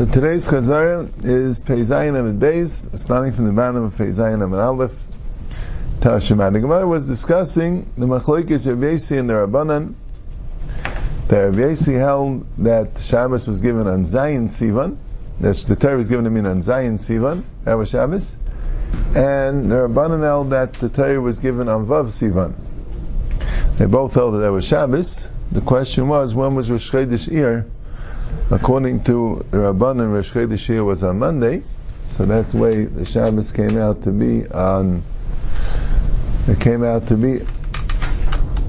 So today's Chazara is Peizayin and Beis, starting from the bottom of Peizayin and Aleph. Tashima. The Gemara was discussing the Machlokes Rabbi and the Rabbanan. The Rabbi held that Shabbos was given on Zayin Sivan. That the Torah was given to mean on Zayin Sivan. That was Shabbos. And the Rabbanan held that the Torah was given on Vav Sivan. They both held that that was Shabbos. The question was, when was Rosh Chodesh Iyar? According to the Rabbanan, Rosh Chodesh was on Monday, so that's way the Shabbos came out to be on. It came out to be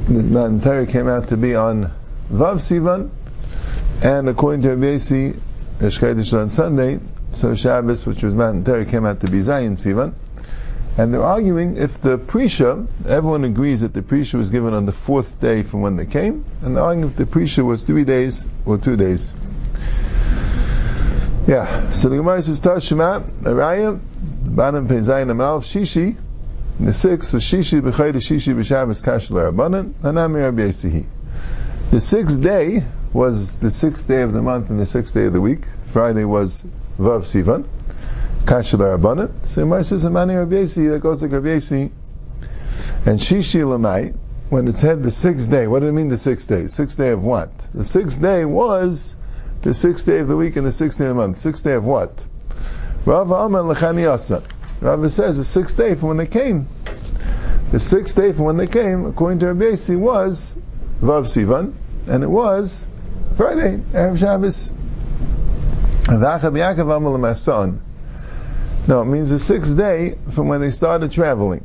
the Matan Torah came out to be on Vav Sivan, and according to Rabbi Yossi, Rosh on Sunday, so Shabbos, which was Matan Torah, came out to be Zayin Sivan. And they're arguing if the Prisha, everyone agrees that the Prisha was given on the fourth day from when they came, and they're arguing if the Prisha was three days or two days. Yeah, so the Gemara says, Tashima, Araya, Banim Pezayin Amalf, Shishi, the sixth was Shishi, B'chay Shishi, B'Shabbos Kashal Rabbanan, Hanami Rabbi. The sixth day was the sixth day of the month and the sixth day of the week. Friday was Vav Sivan. Kasha Rabbanan. So the Gemara says, Amani Rabbi that goes like Rabbi. And Shishi Lamai, when it said the sixth day, what did it mean the sixth day? Sixth day of what? The sixth day was the sixth day of the week and the sixth day of the month. Sixth day of what? Rav Aman Lechani Yasa. Rav says the sixth day from when they came. The sixth day from when they came, according to Rabbi Yasi, was Vav Sivan, and it was Friday, Erev Shabbos. No, it means the sixth day from when they started traveling.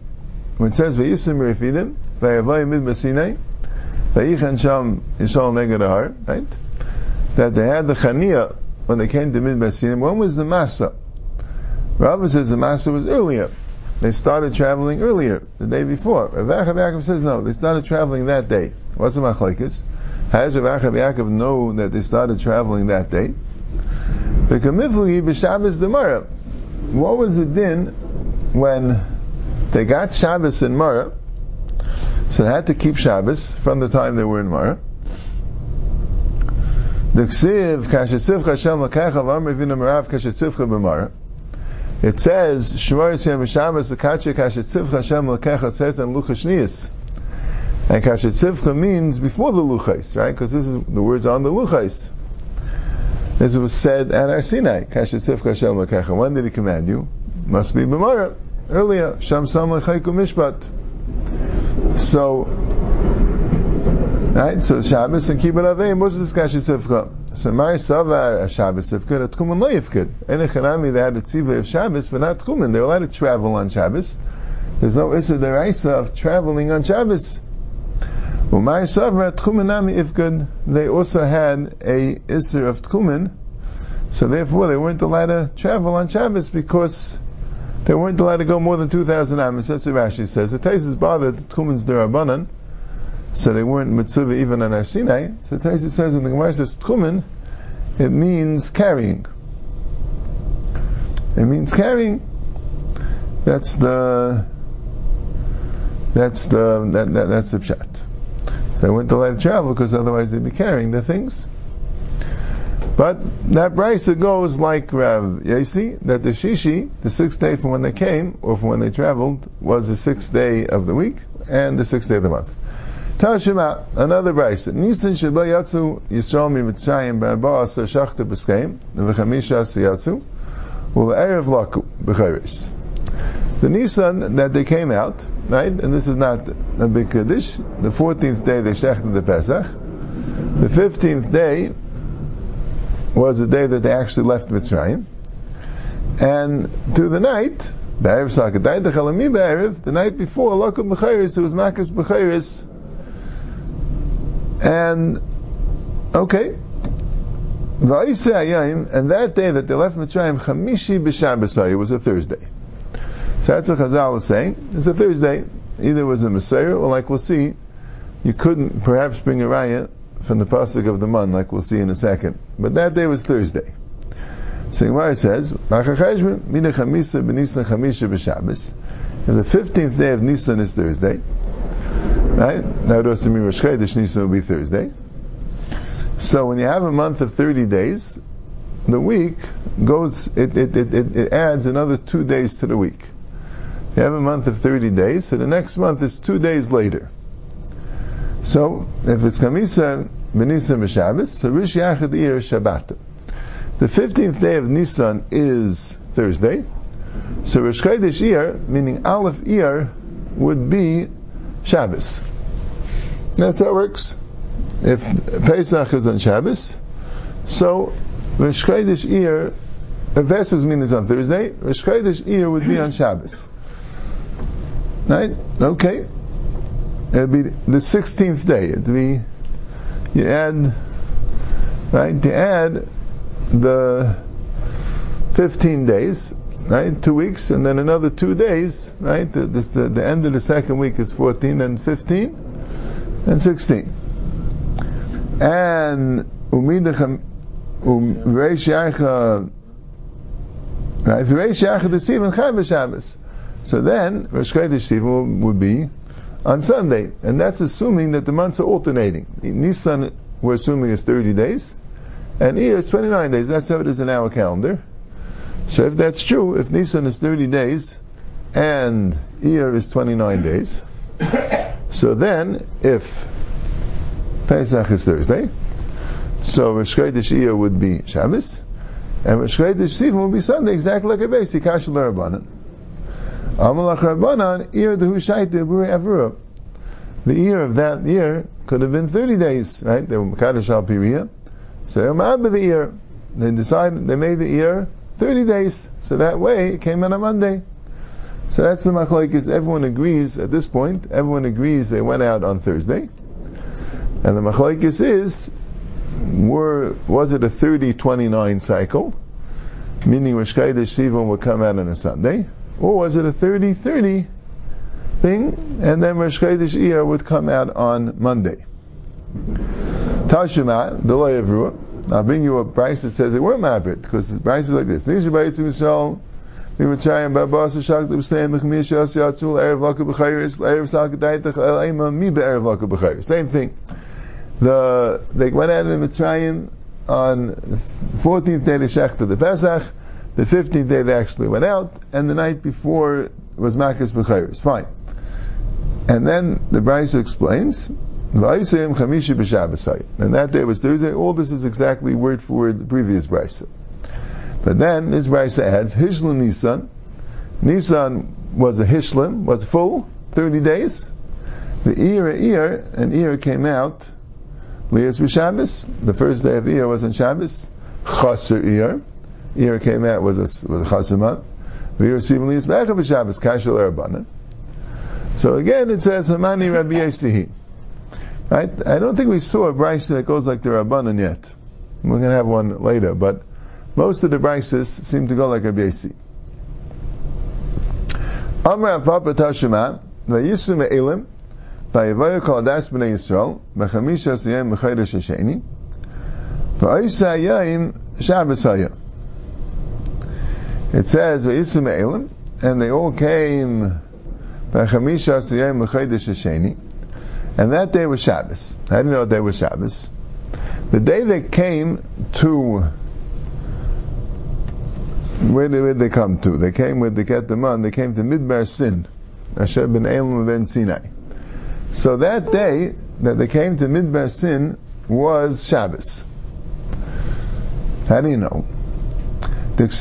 When it says Vayisim Refidim, Vayavay Mid Basinai, Vayichan Sham Yishal Negad right? That they had the Chania when they came to Mid Basinim. When was the Masa? Rabbi says the Masa was earlier. They started traveling earlier, the day before. Rav Yaakov says no, they started traveling that day. What's the machlekes? How does Rav Yaakov know that they started traveling that day? Because b'Shabbos Demara what was the din when they got Shabbos in Mara? So they had to keep Shabbos from the time they were in Mara. Kashesivcha Hashem Lakecha Kashesivcha B'Mara. It says, Shemar Akachi Kashesivcha Hashem Lakecha says in Luchashnias. And Kashetzivcha means before the Luchais, right? Because this is the words on the Luchais. This was said at our Sinai, When did he command you? Must be B'mara. Earlier, Sam Lechaiku Mishpat. So, right, so Shabbos and Kibbut Avim, what's this Kashisivka? So Mari Savar a Shabbos Sivka, a Tkumen lo Yivkid. En Echanami, they had a Tziva of Shabbos, but not Tkumen. They were allowed to travel on Shabbos. There's no Issa Deraisa of traveling on Shabbos. They also had a Isser of Tkumen, so therefore they weren't allowed to travel on Shabbos because they weren't allowed to go more than 2,000 amas. That's what Rashi says. The Taisus bothered that Tkumen's derabanan, so they weren't mitzvah even on Sinai. So Taisus says when the Gemara says Tkumen, it means carrying. It means carrying. That's the that's the that, that that's the pshat. They weren't allowed to travel because otherwise they'd be carrying the things. But that brisa goes like Rav Yasi, that the Shishi, the sixth day from when they came, or from when they traveled, was the sixth day of the week, and the sixth day of the month. Tashima, another brisa. Nisan sheba yatsu Yisrael mi Mitzrayim ba'ba asa shachta b'skeim, v'chamisha asa yatsu, u'l'erev laku b'chayris. The Nisan that they came out, right? And this is not a big kaddish. The 14th day they shechted the Pesach. The 15th day was the day that they actually left Mitzrayim. And to the night, the the night before, Lakum B'chayris, who was Makas B'chayris. And, okay. And that day that they left Mitzrayim, Chamishi B'Shabbosai, it was a Thursday. So that's what Chazal is saying. It's a Thursday. Either it was a Messiah, or like we'll see, you couldn't perhaps bring a raya from the pasuk of the month, like we'll see in a second. But that day was Thursday. So Gemara says, If the 15th day of Nisan is Thursday, right? That would also mean Rosh Chodesh Nisan will be Thursday. So when you have a month of 30 days, the week goes, it, it, it, it, adds another two days to the week. You have a month of 30 days, so the next month is two days later. So, if it's Kamisa Benisan B'Shabbos, so Rish Yachid Iyar Shabbat. The 15th day of Nisan is Thursday. So Rish Chodesh Iyar, meaning Aleph Iyar, would be Shabbos. That's how it works. If Pesach is on Shabbos, so Rosh Chodesh Iyar, if Pesach means on Thursday, Rosh Chodesh Iyar would be on Shabbos. Right? Okay. It'd be the 16th day. It'd be, you add, right, to add the 15 days, right, two weeks, and then another two days, right, the, the, the end of the second week is 14 and 15, and 16. And umidachem ureish um, yacha right yacha the sivan Shabbos. So then Rosh Chodesh would be on Sunday, and that's assuming that the months are alternating. In Nisan we're assuming is 30 days, and Iyar is 29 days. That's how it is in our calendar. So if that's true, if Nisan is 30 days and Iyar is 29 days, so then if Pesach is Thursday. So Rosh Chodesh Iyar would be Shabbos, and Rosh Chodesh Sivan would be Sunday, exactly like a basic Kasha L'Rabbanan. Amalach Rabbanan Iyar Dehu Shaita Avura. The year of that year could have been 30 days, right? They were Makadosh Al Piriya. So they were the year. They decided, they made the year 30 days. So that way it came on a Monday. So that's the machlokes. Everyone agrees at this point. Everyone agrees they went out on Thursday. And the machlokes is, were, was it a 30-29 cycle? Meaning Rosh Chodesh Sivan would come out on a Sunday? Or was it a 30-30 thing? And then Rosh Chodesh Iyar would come out on Monday. Tashima, the law of Ruah. I'll bring you a price that says they weren't mabrit, because the price is like this. Nisha Bayitzim Yisrael, Mitzrayim Babas Shak B'Sneim Mechmir Shas Yatzul Erev Laka B'Chayris Erev Sakadaitach El Eima Mi Be'erev Laka B'Chayris. Same thing. The they went out in Mitzrayim on 14th day of Shechta the Pesach. The 15th day they actually went out, and the night before was Makkah's B'Chayris. Fine. And then the Brisa explains, and that day was Thursday. All this is exactly word for word the previous Brisa. But then this Brisa adds, Hishlim Nisan. Nisan was a Hishlim, was full, 30 days. The Iyar Iyar, and Iyar came out, Lias Shabbos. The first day of Iyar was on Shabbos. Chaser Iyar. Iyar came out was a, was a Chaser month. Iyar Sivan Lias Becha Shabbos, Kashal Erabanan. So again it says, Hamani Rabbi Yesihi. Right? I don't think we saw a Brisa that goes like the Rabbanan yet. We're going to have one later, but most of the Brises seem to go like Yesi. Amra Papa Tashima, Yisrael, Yayin Shabbos Hayah. It says, Vayisu Me'elim, and they all came B'chamisha Siyem B'chaydesh Hasheni, and that day was Shabbos. I didn't know that day was Shabbos. The day they came to where did, where did they come to? They came with the on. They came to Midbar Sin, Asher ben Elam ben Sinai. So that day that they came to Midbar Sin was Shabbos. How do you know? Because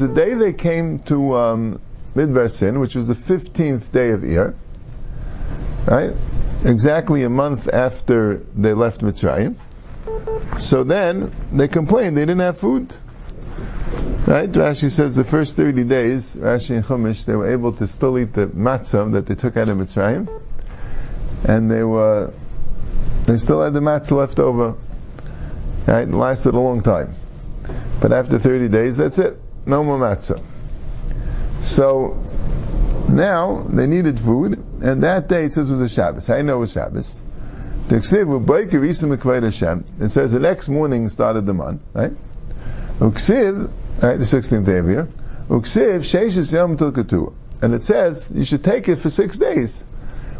the day they came to um, Midbar Sin, which was the 15th day of Iyar, right? Exactly a month after they left Mitzrayim, so then they complained they didn't have food. Right? Rashi says the first 30 days, Rashi and Chumash, they were able to still eat the matzah that they took out of Mitzrayim. And they were, they still had the matzah left over. Right? It lasted a long time. But after 30 days, that's it. No more matzah. So, now, they needed food, and that day it says was a Shabbos. I know it was Shabbos. It says the next morning started the month, right? Uksiv, right, the 16th day of year. Uksiv, Sheshis Yom Tilkatu. And it says you should take it for six days.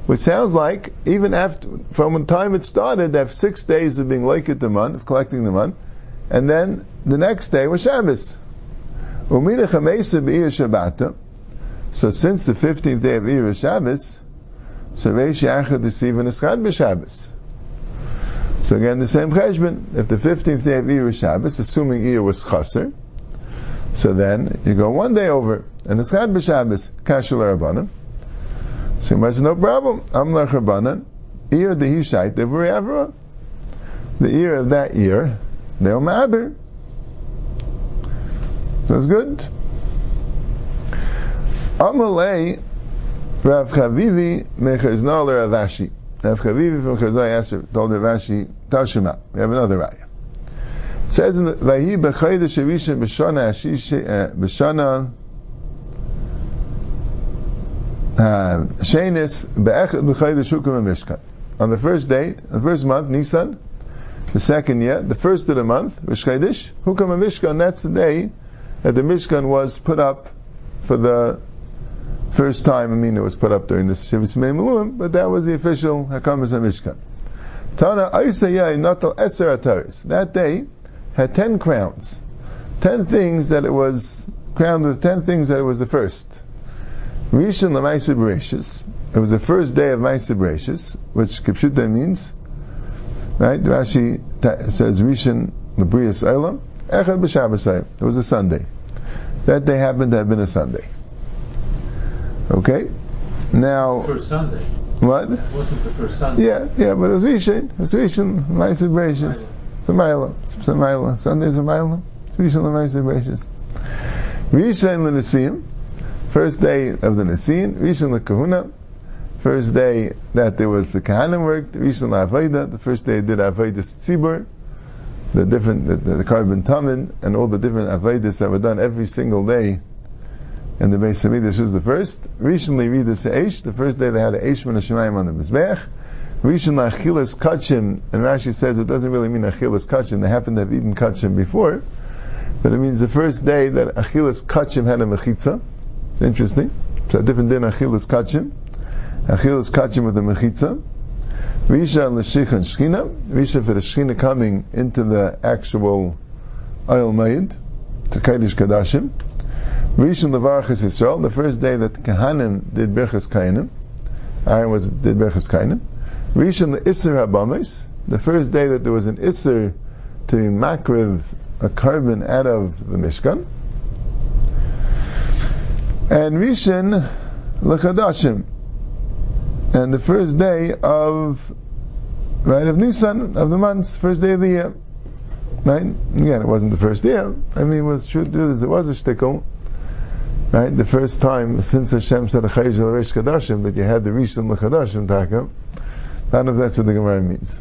Which sounds like, even after, from the time it started, they have six days of being like at the month, of collecting the month, and then the next day was Shabbos. So since the 15th day of Iyar is Shabbos, so Reish Yachad is Chad b'Shabbos. So again, the same cheshbon. If the 15th day of Iyar is Shabbos, assuming Iyar was Chaser, so then you go one day over, and it's Chad b'Shabbos, Kashal Rabbanim. So much no problem. I'm Lech Rabbanim. Iyar Dehishait Devuri Avra. The year of that year, they'll ma'abir. That's good. Amalei Rav Chavivi Mechazna Rav Ashi. Rav Chavivi from Chazai asked told Rav Ashi, Tashima. We have another raya. It says in the Vahi B'chayda Shavisha B'shana Ashish eh, B'shana eh, Shenis Be'echad B'chayda Shukum Mishkan. On the first day, the first month, Nisan, the second year, the first of the month, Rosh Chodesh, Hukam Mishkan, that's the day that the Mishkan was put up for the first time. It was put up during the Shivis Meimulim, but that was the official Hakamas Mishkan. Tana Aisayai Natal Eser Ataris. That day had ten crowns. Ten things that it was crowned with ten things that it was the first. Rishon Lamaisa. It was the first day of Maisa Bereshis, which Kipshuta means, right? Rashi says Rishon Labrias Eilam. Echad B'Shabbos It was a Sunday. That day happened to have been a Sunday. Okay? Now. First Sunday. What? It wasn't the first Sunday. Yeah, yeah, but it was Rishon. It was Rishon, Maisa Bereshis. It's a Maila. It's a Maila. Sunday's a Maila. It's Rishon Maisa Bereshis. Rishon L'Nesim. First day of the Nesim. Rishon L'Kahuna. First day that there was the Kahanim worked. Rishon L'Avoida. The first day did Avoida Tzibur. The different, the, the, the korban tamin, and all the different Avoidas that were done every single day and the Beis Hamikdash was the first. Recently, read the Eish. The first day they had Eish and a Shemayim on the Mizbech. Rishon Achilas Kachim, and Rashi says it doesn't really mean Achilas Kachim. They happened to have eaten Kachim before, but it means the first day that Achilas Kachim had a Mechitza. Interesting. So a different than Achilas Kachim. Achilas Kachim with the Mechitza. Risha L'Shich and Shechina. Risha for the Shechina coming into the actual oil made to Kaddish Kadashim. Rishon Levarchas Yisrael, the first day that Kahanim did Berchas Kainim, Aaron was did Berchas Kainim. Rishon the Isser Habamis, the first day that there was an Isser to makriv a korban out of the Mishkan. And Rishon Lechadashim, and the first day of right of Nisan of the months, first day of the year. Right? Again, it wasn't the first year. I mean, it was true. It was a shtickle Right? The first time since Hashem said a Chayish al Reish Kadashim that you had the Rishon L'Chadashim Taka. I don't know if that's what the Gemara means.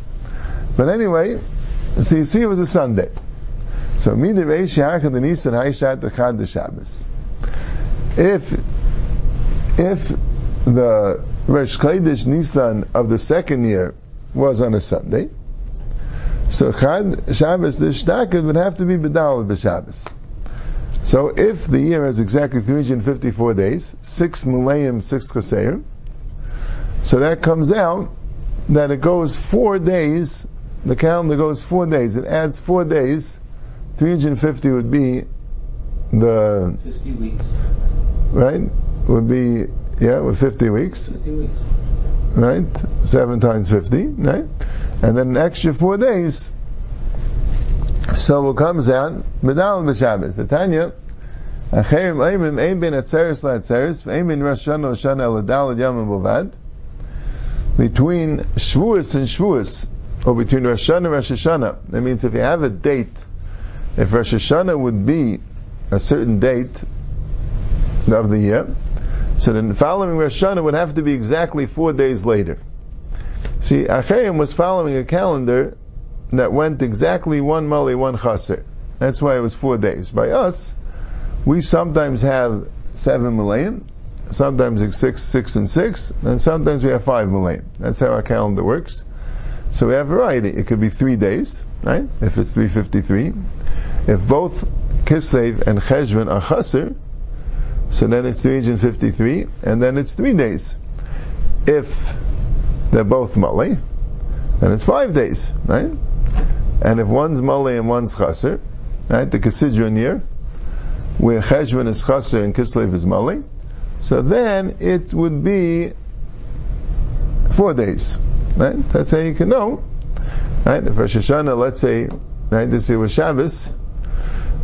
But anyway, so you see it was a Sunday. So Midir Reish Yarka the Nisan Haishat the Chad the Shabbos. If if the Rosh Chodesh Nisan of the second year was on a Sunday, so Chad Shabbos the Shtakat would have to be Bedal B'Shabbos. So if the year has exactly 354 days, six millennium, six chaseir, so that comes out that it goes four days, the calendar goes four days, it adds four days, 350 would be the... 50 weeks. Right? Would be, yeah, with 50 weeks. 50 weeks. Right? Seven times 50, right? And then an extra four days, so it comes out, Medal B'Shabbos. The Tanya, Achayim Eimim Eim Ben Atzeres LaAtzeres, Eim Ben Rosh Hashanah Rosh Hashanah Ladal Yom Bovad. Between Shavuos and Shavuos, or between Rosh Hashanah and Rosh Hashanah. That means if you have a date, if Rosh Hashanah would be a certain date of the year, so then the following Rosh Hashanah would have to be exactly four days later. See, Achayim was following a calendar that went exactly one mali, one chaser. That's why it was four days. By us, we sometimes have seven millennium, sometimes it's six, six and six, and sometimes we have five millennium. That's how our calendar works. So we have variety. It could be three days, right? If it's 353. If both Kislev and Cheshvan are chaser, so then it's 353, and then it's three days. If they're both Mali, then it's five days, right? And if one's male and one's chaser, right, the Kesidron year, where Cheshvan is chaser and Kislev is male, so then it would be four days. Right? That's how you can know. Right? If Rosh Hashanah, let's say, right, this year was Shabbos,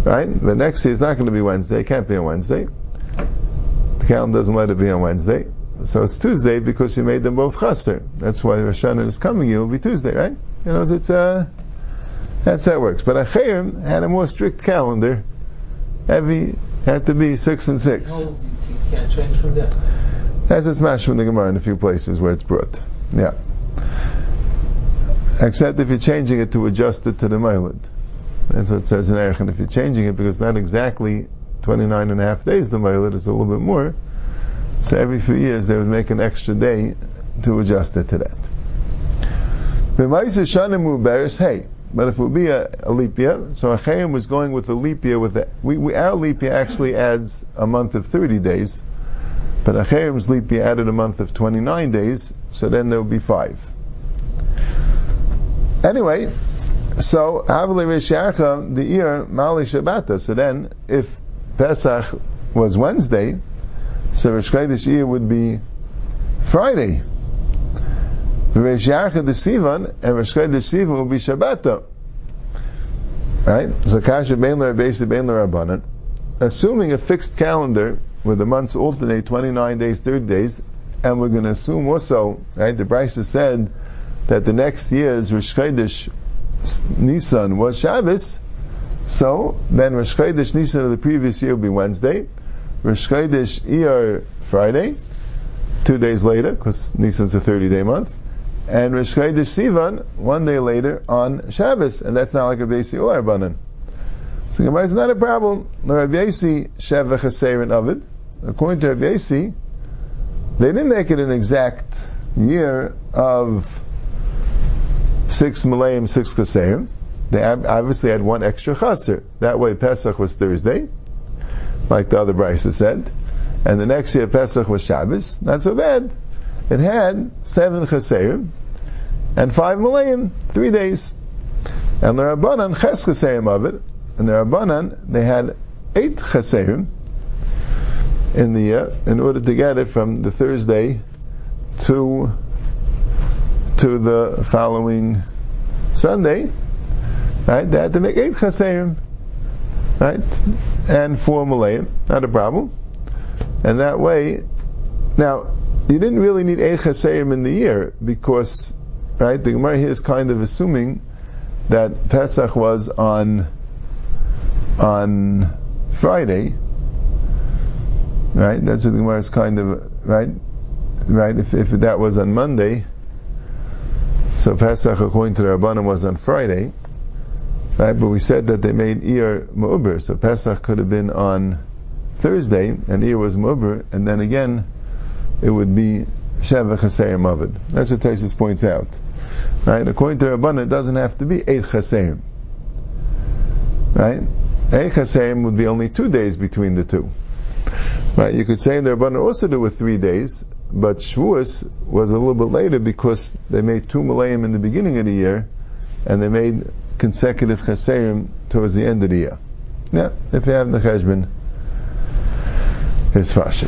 right? The next year is not going to be Wednesday. It can't be on Wednesday. The calendar doesn't let it be on Wednesday. So it's Tuesday because you made them both chaser. That's why Rosh Hashanah is coming. It will be Tuesday, right? You know, it's uh, that's how it works. But Acherim had a more strict calendar. Every had to be six and six. You can't change from there. That's what's mashed from the Gemara in a few places where it's brought. Yeah. Except if you're changing it to adjust it to the Mailid. That's what it says in Erech. And if you're changing it because not exactly 29 and a half days the Mailid, it's a little bit more. So every few years they would make an extra day to adjust it to that. The May's Shannon bears, hey, but if it would be a, a leap year, so Achayim was going with a leap year with the, we, we, our leap year actually adds a month of 30 days, but Achayim's leap year added a month of 29 days, so then there would be five. Anyway, so Havli Resharcha, the year Mali Shabbata, so then if Pesach was Wednesday, so Rosh year would be Friday. Rosh Yarcha the Sivan and Rosh Chodesh Sivan will be Shabbata. Right? So Kasha Bein Basic Bein Rabbanan. Assuming a fixed calendar where the months alternate 29 days, 30 days, and we're going to assume also, right, the Brisa said that the next year's Rosh Chodesh Nisan was Shabbos, so then Rosh Chodesh Nisan of the previous year will be Wednesday, Rosh Chodesh Iyar Friday, two days later, because Nisan's a 30 day month, and Rosh Chodesh Sivan one day later on Shabbos, and that's not like a Basi or Rabbanan. So Gemara is not a problem. The Rav Yasi Shev Chaserin of it. According to Rav Yasi, they didn't make it an exact year of six Malayim, six Chaserim. They obviously had one extra Chaser. That way Pesach was Thursday, like the other Brisa said. And the next year Pesach was Shabbos. Not so bad. It had seven Chaserim and five Malayim, three days. And the Rabbanan, Ches Chaserim of it, and the Rabbanan, they had eight Chaserim in the year in order to get it from the Thursday to to the following Sunday. Right? They had to make eight Chaserim. Right? And four Malayim. Not a problem. And that way, now, you didn't really need eight Chaserim in the year because, right, the Gemara here is kind of assuming that Pesach was on on Friday, right? That's what the Gemara is kind of right, right. If, if that was on Monday, so Pesach according to the Rabbanim was on Friday, right? But we said that they made Iyar Mu'uber, so Pesach could have been on Thursday, and Iyar was Mu'uber, and then again it would be Sheva Chaseyim Mavid. That's what Taisus points out. Right? According to Rabbanim, it doesn't have to be eight Chaseyim. Right? Eight Chaseyim would be only two days between the two. Right? You could say in the Rabbanim also do with three days, but Shavuos was a little bit later because they made two Malayim in the beginning of the year, and they made consecutive Chaseyim towards the end of the year. Yeah, if you have the Cheshbon, it's fashion.